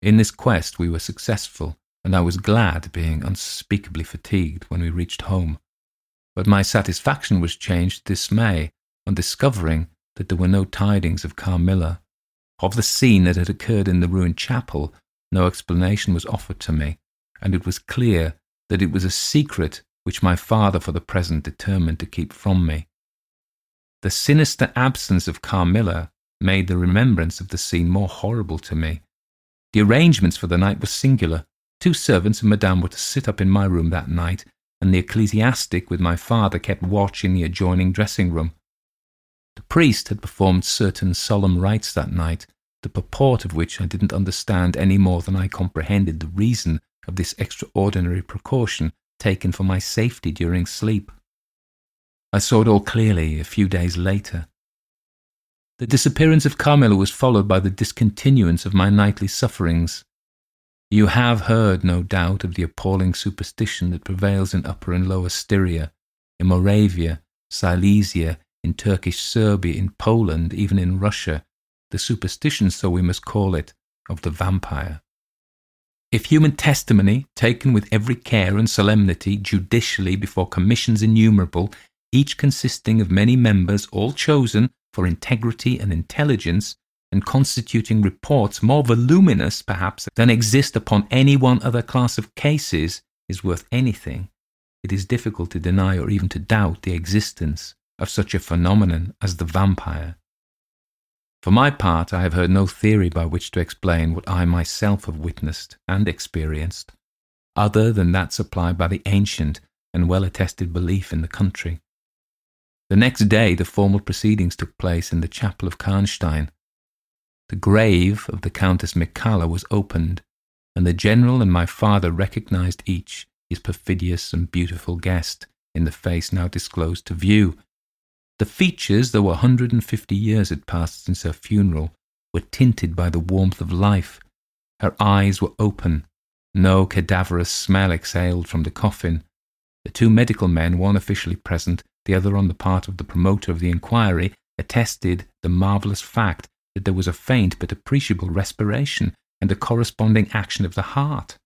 In this quest we were successful, and I was glad, being unspeakably fatigued, when we reached home but my satisfaction was changed to dismay on discovering that there were no tidings of Carmilla. Of the scene that had occurred in the ruined chapel, no explanation was offered to me, and it was clear that it was a secret which my father for the present determined to keep from me. The sinister absence of Carmilla made the remembrance of the scene more horrible to me. The arrangements for the night were singular. Two servants and Madame were to sit up in my room that night and the ecclesiastic with my father kept watch in the adjoining dressing room. The priest had performed certain solemn rites that night, the purport of which I didn't understand any more than I comprehended the reason of this extraordinary precaution taken for my safety during sleep. I saw it all clearly a few days later. The disappearance of Carmilla was followed by the discontinuance of my nightly sufferings. You have heard, no doubt, of the appalling superstition that prevails in Upper and Lower Styria, in Moravia, Silesia, in Turkish Serbia, in Poland, even in Russia, the superstition, so we must call it, of the vampire. If human testimony, taken with every care and solemnity, judicially before commissions innumerable, each consisting of many members, all chosen for integrity and intelligence, and constituting reports more voluminous, perhaps, than exist upon any one other class of cases, is worth anything, it is difficult to deny or even to doubt the existence of such a phenomenon as the vampire. For my part, I have heard no theory by which to explain what I myself have witnessed and experienced, other than that supplied by the ancient and well attested belief in the country. The next day, the formal proceedings took place in the chapel of Karnstein. The grave of the Countess Mircalla was opened, and the general and my father recognized each his perfidious and beautiful guest in the face now disclosed to view. The features, though a hundred and fifty years had passed since her funeral, were tinted by the warmth of life. Her eyes were open. No cadaverous smell exhaled from the coffin. The two medical men, one officially present, the other on the part of the promoter of the inquiry, attested the marvellous fact that there was a faint but appreciable respiration and a corresponding action of the heart.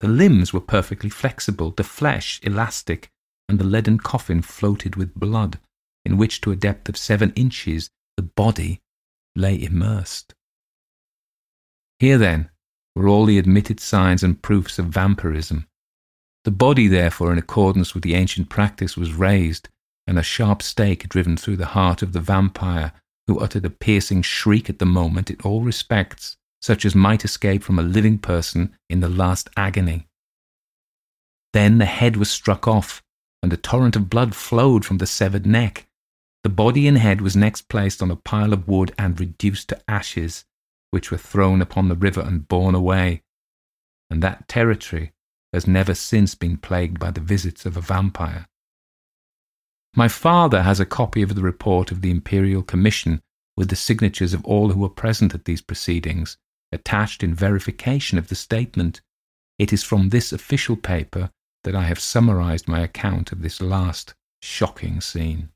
The limbs were perfectly flexible, the flesh elastic, and the leaden coffin floated with blood, in which to a depth of seven inches the body lay immersed. Here, then, were all the admitted signs and proofs of vampirism. The body, therefore, in accordance with the ancient practice, was raised, and a sharp stake driven through the heart of the vampire, who uttered a piercing shriek at the moment in all respects, such as might escape from a living person in the last agony. Then the head was struck off, and a torrent of blood flowed from the severed neck. The body and head was next placed on a pile of wood and reduced to ashes, which were thrown upon the river and borne away. And that territory has never since been plagued by the visits of a vampire. My father has a copy of the report of the Imperial Commission with the signatures of all who were present at these proceedings, attached in verification of the statement. It is from this official paper that I have summarized my account of this last shocking scene.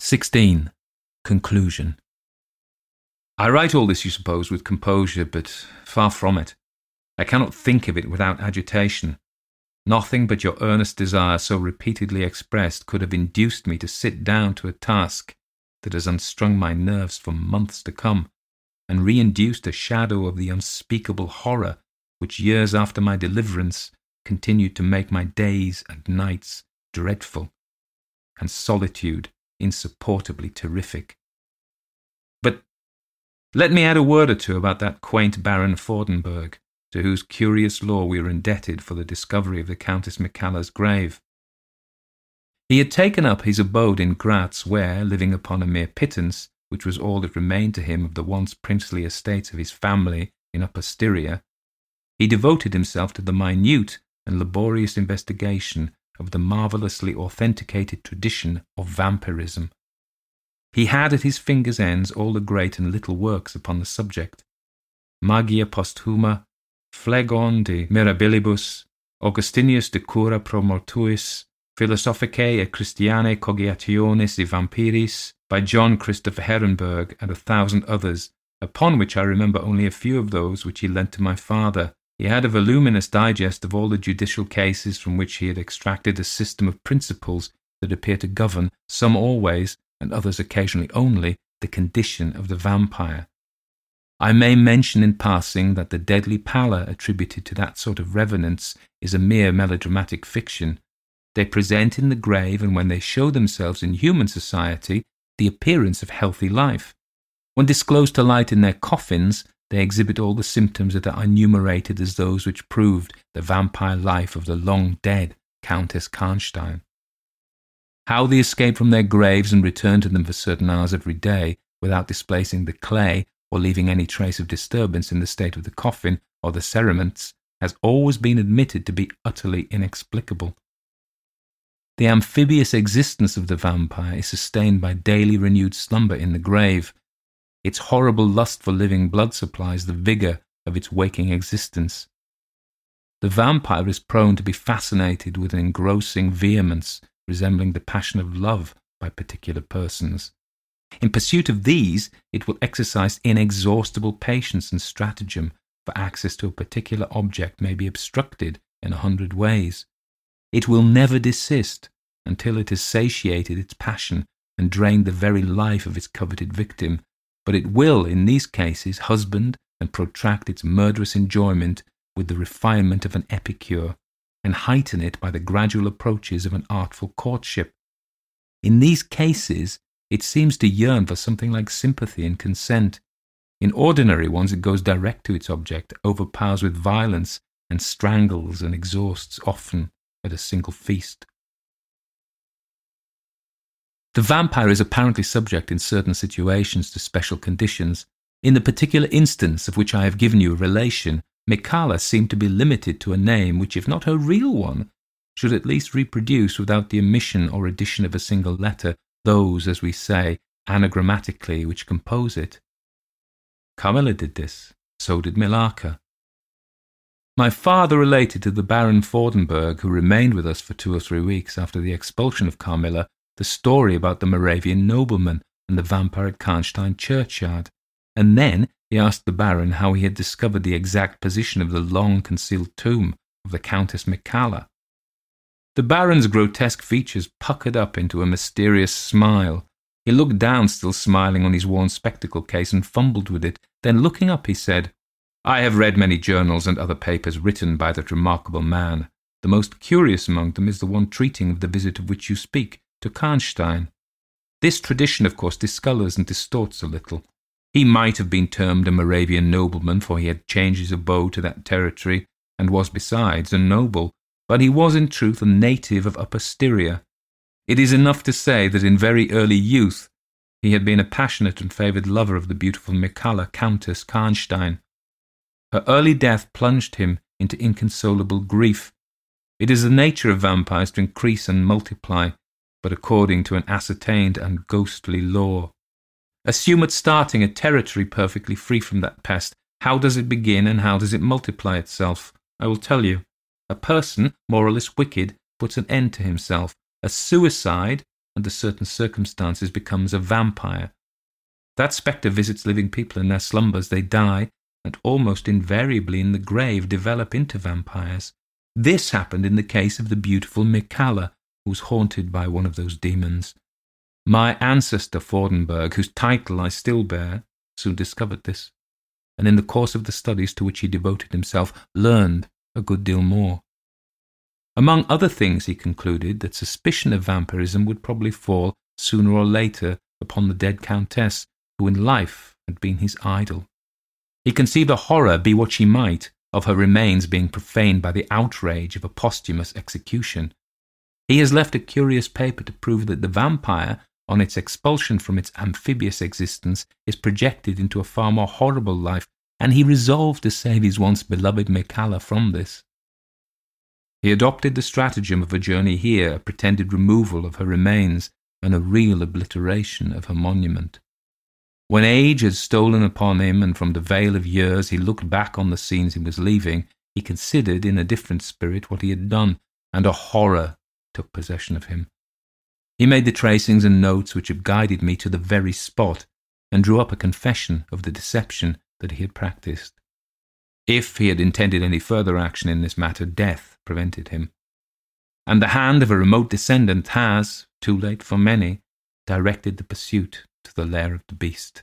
16. Conclusion. I write all this, you suppose, with composure, but far from it. I cannot think of it without agitation. Nothing but your earnest desire, so repeatedly expressed, could have induced me to sit down to a task that has unstrung my nerves for months to come, and reinduced a shadow of the unspeakable horror which years after my deliverance continued to make my days and nights dreadful, and solitude insupportably terrific. But let me add a word or two about that quaint Baron Vordenburg to whose curious lore we are indebted for the discovery of the Countess Mircalla's grave. He had taken up his abode in Graz, where, living upon a mere pittance, which was all that remained to him of the once princely estates of his family in Upper Styria, he devoted himself to the minute and laborious investigation of the marvellously authenticated tradition of vampirism. He had at his fingers' ends all the great and little works upon the subject Magia Posthuma, Phlegon de Mirabilibus, Augustinus de Cura pro Mortuis, Philosophicae et Christianae Cogitationis de Vampiris, by John Christopher Herenberg, and a thousand others, upon which I remember only a few of those which he lent to my father. He had a voluminous digest of all the judicial cases from which he had extracted a system of principles that appear to govern, some always, and others occasionally only, the condition of the vampire. I may mention in passing that the deadly pallor attributed to that sort of revenants is a mere melodramatic fiction. They present in the grave, and when they show themselves in human society, the appearance of healthy life. When disclosed to light in their coffins, they exhibit all the symptoms that are enumerated as those which proved the vampire life of the long dead Countess Karnstein. How they escape from their graves and return to them for certain hours every day without displacing the clay or leaving any trace of disturbance in the state of the coffin, or the cerements has always been admitted to be utterly inexplicable. The amphibious existence of the vampire is sustained by daily renewed slumber in the grave. Its horrible lust for living blood supplies the vigor of its waking existence. The vampire is prone to be fascinated with an engrossing vehemence resembling the passion of love by particular persons. In pursuit of these, it will exercise inexhaustible patience and stratagem, for access to a particular object may be obstructed in a hundred ways. It will never desist until it has satiated its passion and drained the very life of its coveted victim, but it will, in these cases, husband and protract its murderous enjoyment with the refinement of an epicure, and heighten it by the gradual approaches of an artful courtship. In these cases, it seems to yearn for something like sympathy and consent. In ordinary ones, it goes direct to its object, overpowers with violence, and strangles and exhausts often at a single feast. The vampire is apparently subject in certain situations to special conditions. In the particular instance of which I have given you a relation, Mircalla seemed to be limited to a name which, if not her real one, should at least reproduce without the omission or addition of a single letter those, as we say, anagrammatically which compose it. Carmilla did this, so did Millarca. My father related to the Baron Vordenburg, who remained with us for two or three weeks after the expulsion of Carmilla, the story about the Moravian nobleman and the vampire at Karnstein churchyard, and then he asked the Baron how he had discovered the exact position of the long concealed tomb of the Countess Mircalla. The Baron's grotesque features puckered up into a mysterious smile. He looked down, still smiling, on his worn spectacle case and fumbled with it. Then, looking up, he said, I have read many journals and other papers written by that remarkable man. The most curious among them is the one treating of the visit of which you speak, to Karnstein. This tradition, of course, discolours and distorts a little. He might have been termed a Moravian nobleman, for he had changed his abode to that territory, and was besides a noble, but he was in truth a native of Upper Styria. It is enough to say that in very early youth he had been a passionate and favoured lover of the beautiful Mircalla, Countess Karnstein. Her early death plunged him into inconsolable grief. It is the nature of vampires to increase and multiply, but according to an ascertained and ghostly law. Assume at starting a territory perfectly free from that pest. How does it begin and how does it multiply itself? I will tell you. A person, more or less wicked, puts an end to himself. A suicide, under certain circumstances, becomes a vampire. That spectre visits living people in their slumbers. They die, and almost invariably in the grave develop into vampires. This happened in the case of the beautiful Mircalla, who was haunted by one of those demons. My ancestor Vordenburg, whose title I still bear, soon discovered this, and in the course of the studies to which he devoted himself, learned a good deal more. Among other things, he concluded that suspicion of vampirism would probably fall sooner or later upon the dead countess, who in life had been his idol. He conceived a horror, be what she might, of her remains being profaned by the outrage of a posthumous execution, he has left a curious paper to prove that the vampire, on its expulsion from its amphibious existence, is projected into a far more horrible life, and he resolved to save his once beloved Mircalla from this. He adopted the stratagem of a journey here, a pretended removal of her remains, and a real obliteration of her monument. When age had stolen upon him, and from the veil of years he looked back on the scenes he was leaving, he considered in a different spirit what he had done, and a horror took possession of him. He made the tracings and notes which have guided me to the very spot, and drew up a confession of the deception that he had practiced. If he had intended any further action in this matter, death prevented him. And the hand of a remote descendant has, too late for many, directed the pursuit to the lair of the beast.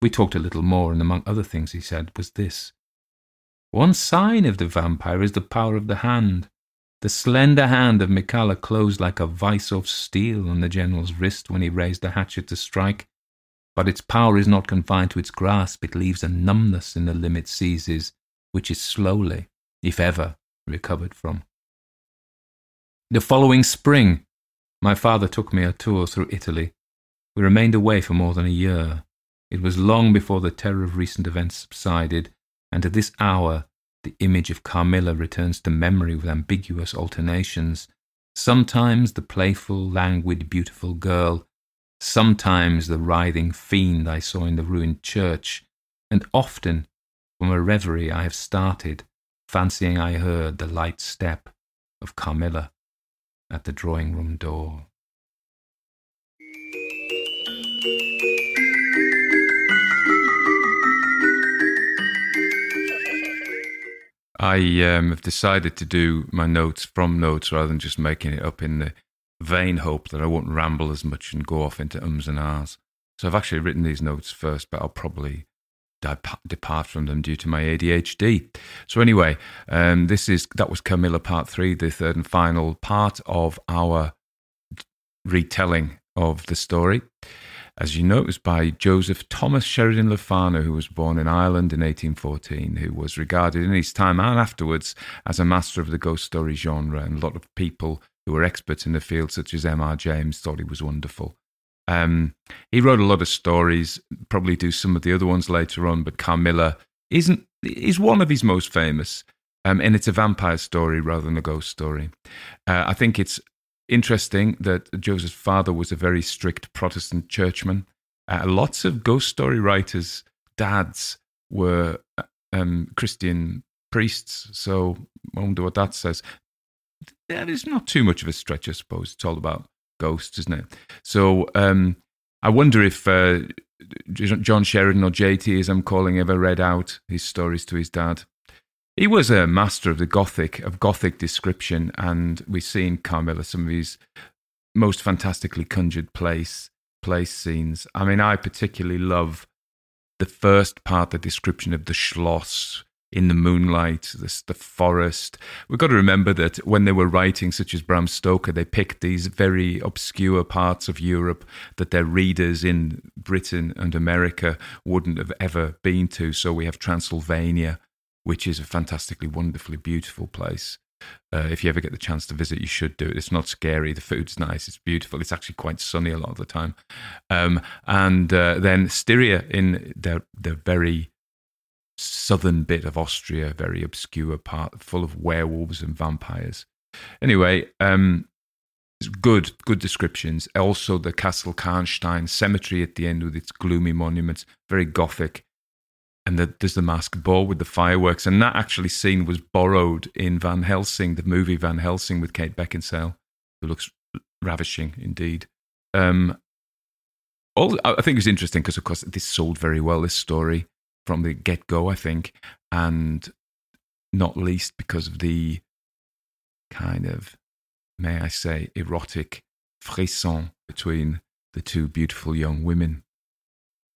We talked a little more, and among other things he said was this. One sign of the vampire is the power of the hand. The slender hand of Mircalla closed like a vice of steel on the general's wrist when he raised the hatchet to strike. But its power is not confined to its grasp, it leaves a numbness in the limb it seizes, which is slowly, if ever, recovered from. The following spring, my father took me a tour through Italy. We remained away for more than a year. It was long before the terror of recent events subsided, and to this hour the image of Carmilla returns to memory with ambiguous alternations. Sometimes the playful, languid, beautiful girl, sometimes the writhing fiend I saw in the ruined church, and often from a reverie I have started, fancying I heard the light step of Carmilla at the drawing room door. I um, have decided to do my notes from notes rather than just making it up in the vain hope that I won't ramble as much and go off into ums and ahs. So I've actually written these notes first, but I'll probably depart from them due to my ADHD. So anyway, um, this is that was Camilla Part Three, the third and final part of our retelling of the story. As you know, it was by Joseph Thomas Sheridan Le Fanu, who was born in Ireland in 1814, who was regarded in his time and afterwards as a master of the ghost story genre. And a lot of people who were experts in the field, such as M.R. James, thought he was wonderful. Um, he wrote a lot of stories, probably do some of the other ones later on, but Carmilla isn't is one of his most famous. Um, and it's a vampire story rather than a ghost story. Uh, I think it's interesting that Joseph's father was a very strict Protestant churchman. Uh, lots of ghost story writers' dads were uh, um, Christian priests. So I wonder what that says. That is not too much of a stretch, I suppose. It's all about ghosts, isn't it? So um, I wonder if uh, John Sheridan or JT, as I'm calling, ever read out his stories to his dad. He was a master of the Gothic, of Gothic description, and we see in Carmilla some of his most fantastically conjured place place scenes. I mean, I particularly love the first part, the description of the Schloss in the moonlight, the, the forest. We've got to remember that when they were writing, such as Bram Stoker, they picked these very obscure parts of Europe that their readers in Britain and America wouldn't have ever been to. So we have Transylvania, which is a fantastically, wonderfully beautiful place. Uh, if you ever get the chance to visit, you should do it. It's not scary. The food's nice. It's beautiful. It's actually quite sunny a lot of the time. Um, and uh, then Styria in the the very southern bit of Austria, very obscure part, full of werewolves and vampires. Anyway, um, good, good descriptions. Also, the Castle Karnstein cemetery at the end with its gloomy monuments, very gothic and the, there's the masked ball with the fireworks, and that actually scene was borrowed in Van Helsing, the movie Van Helsing with Kate Beckinsale, who looks ravishing indeed. Um, all, I think it's interesting because, of course, this sold very well. This story from the get go, I think, and not least because of the kind of, may I say, erotic frisson between the two beautiful young women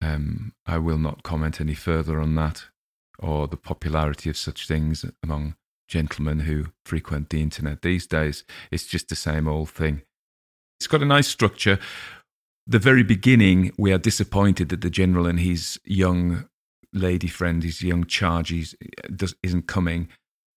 um, I will not comment any further on that or the popularity of such things among gentlemen who frequent the internet these days. It's just the same old thing. It's got a nice structure. The very beginning, we are disappointed that the general and his young lady friend, his young charge, isn't coming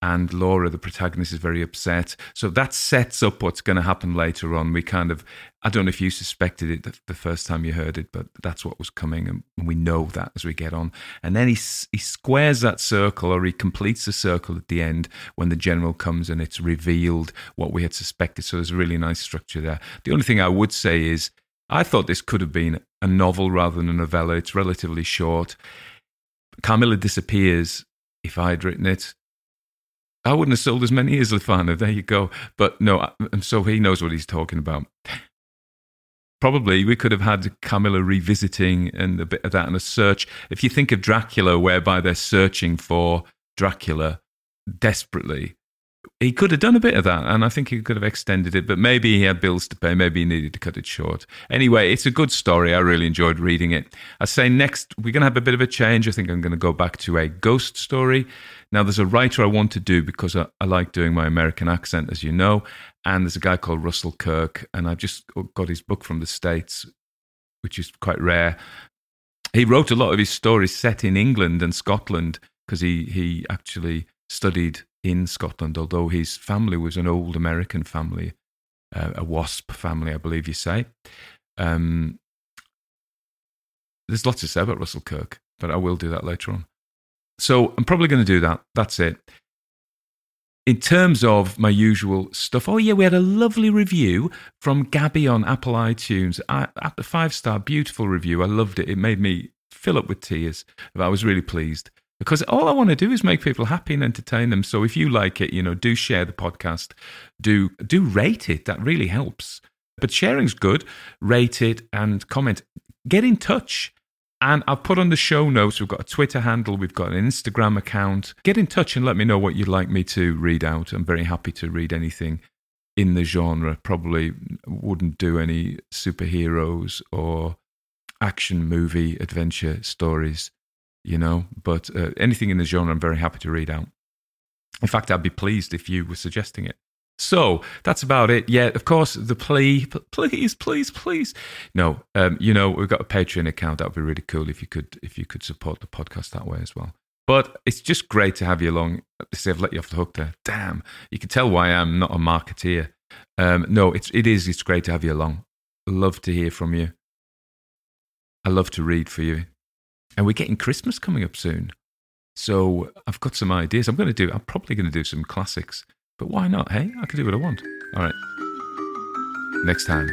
and Laura, the protagonist, is very upset. So that sets up what's going to happen later on. We kind of, I don't know if you suspected it the, the, first time you heard it, but that's what was coming, and we know that as we get on. And then he he squares that circle, or he completes the circle at the end when the general comes and it's revealed what we had suspected. So there's a really nice structure there. The only thing I would say is, I thought this could have been a novel rather than a novella. It's relatively short. Carmilla disappears. If I had written it, I wouldn't have sold as many as Le Fanu. There you go. But no, so he knows what he's talking about. Probably we could have had Camilla revisiting and a bit of that and a search. If you think of Dracula, whereby they're searching for Dracula desperately, he could have done a bit of that, and I think he could have extended it, but maybe he had bills to pay. Maybe he needed to cut it short. Anyway, it's a good story. I really enjoyed reading it. I say next, we're going to have a bit of a change. I think I'm going to go back to a ghost story. Now, there's a writer I want to do because I, I like doing my American accent, as you know, and there's a guy called Russell Kirk, and I've just got his book from the States, which is quite rare. He wrote a lot of his stories set in England and Scotland because he, he actually studied in Scotland, although his family was an old American family, uh, a WASP family, I believe you say. Um, there's lots to say about Russell Kirk, but I will do that later on. So I'm probably going to do that. That's it. In terms of my usual stuff, oh yeah, we had a lovely review from Gabby on Apple iTunes. I, at the five star, beautiful review. I loved it. It made me fill up with tears. I was really pleased because all I want to do is make people happy and entertain them. So if you like it, you know, do share the podcast, do do rate it. That really helps. But sharing's good. Rate it and comment. Get in touch. And I've put on the show notes, we've got a Twitter handle, we've got an Instagram account. Get in touch and let me know what you'd like me to read out. I'm very happy to read anything in the genre. Probably wouldn't do any superheroes or action movie adventure stories, you know, but uh, anything in the genre, I'm very happy to read out. In fact, I'd be pleased if you were suggesting it. So that's about it. Yeah, of course, the plea, please, please, please. No, um, you know, we've got a Patreon account. That would be really cool if you could, if you could support the podcast that way as well. But it's just great to have you along. See, I've let you off the hook there. Damn, you can tell why I'm not a marketeer. Um, no, it's it is. It's great to have you along. Love to hear from you. I love to read for you, and we're getting Christmas coming up soon. So I've got some ideas. I'm going to do. I'm probably going to do some classics. But why not? Hey, I can do what I want. All right. Next time.